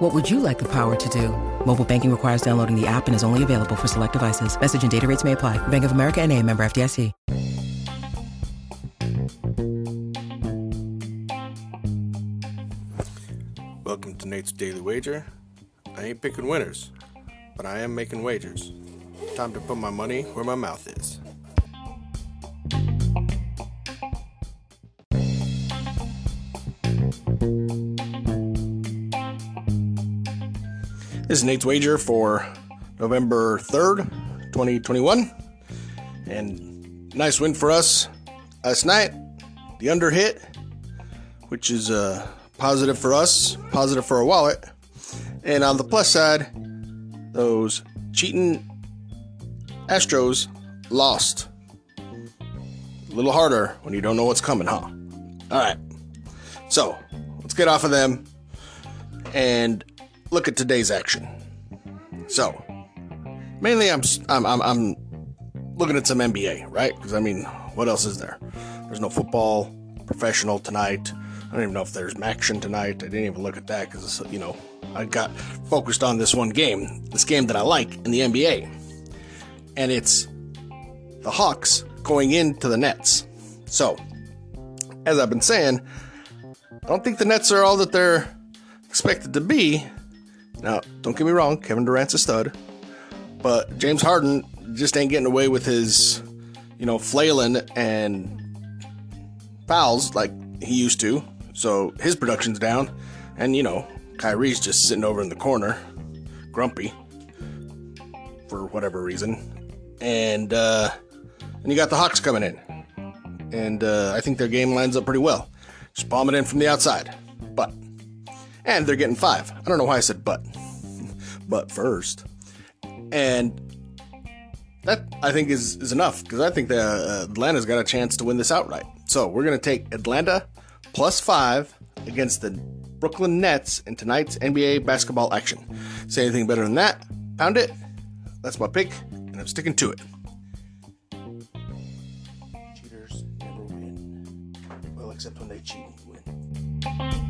What would you like the power to do? Mobile banking requires downloading the app and is only available for select devices. Message and data rates may apply. Bank of America and a member FDIC. Welcome to Nate's Daily Wager. I ain't picking winners, but I am making wagers. Time to put my money where my mouth is. This is Nate's Wager for November 3rd, 2021. And nice win for us last night. The under hit, which is uh, positive for us, positive for our wallet. And on the plus side, those cheating Astros lost. A little harder when you don't know what's coming, huh? All right. So let's get off of them and look at today's action. So mainly, I'm I'm I'm, I'm looking at some NBA, right? Because I mean, what else is there? There's no football professional tonight. I don't even know if there's action tonight. I didn't even look at that because you know I got focused on this one game, this game that I like in the NBA, and it's the Hawks going into the Nets. So, as I've been saying, I don't think the Nets are all that they're expected to be. Now, don't get me wrong, Kevin Durant's a stud, but James Harden just ain't getting away with his, you know, flailing and fouls like he used to. So his production's down, and you know, Kyrie's just sitting over in the corner, grumpy for whatever reason, and uh, and you got the Hawks coming in, and uh, I think their game lines up pretty well. Just bomb it in from the outside, but and they're getting five. I don't know why I said but, but first, and that I think is is enough because I think that uh, Atlanta's got a chance to win this outright. So we're gonna take Atlanta plus five against the Brooklyn Nets in tonight's NBA basketball action. Say anything better than that? Pound it. That's my pick, and I'm sticking to it. Cheaters never win. Well, except when they cheat and win.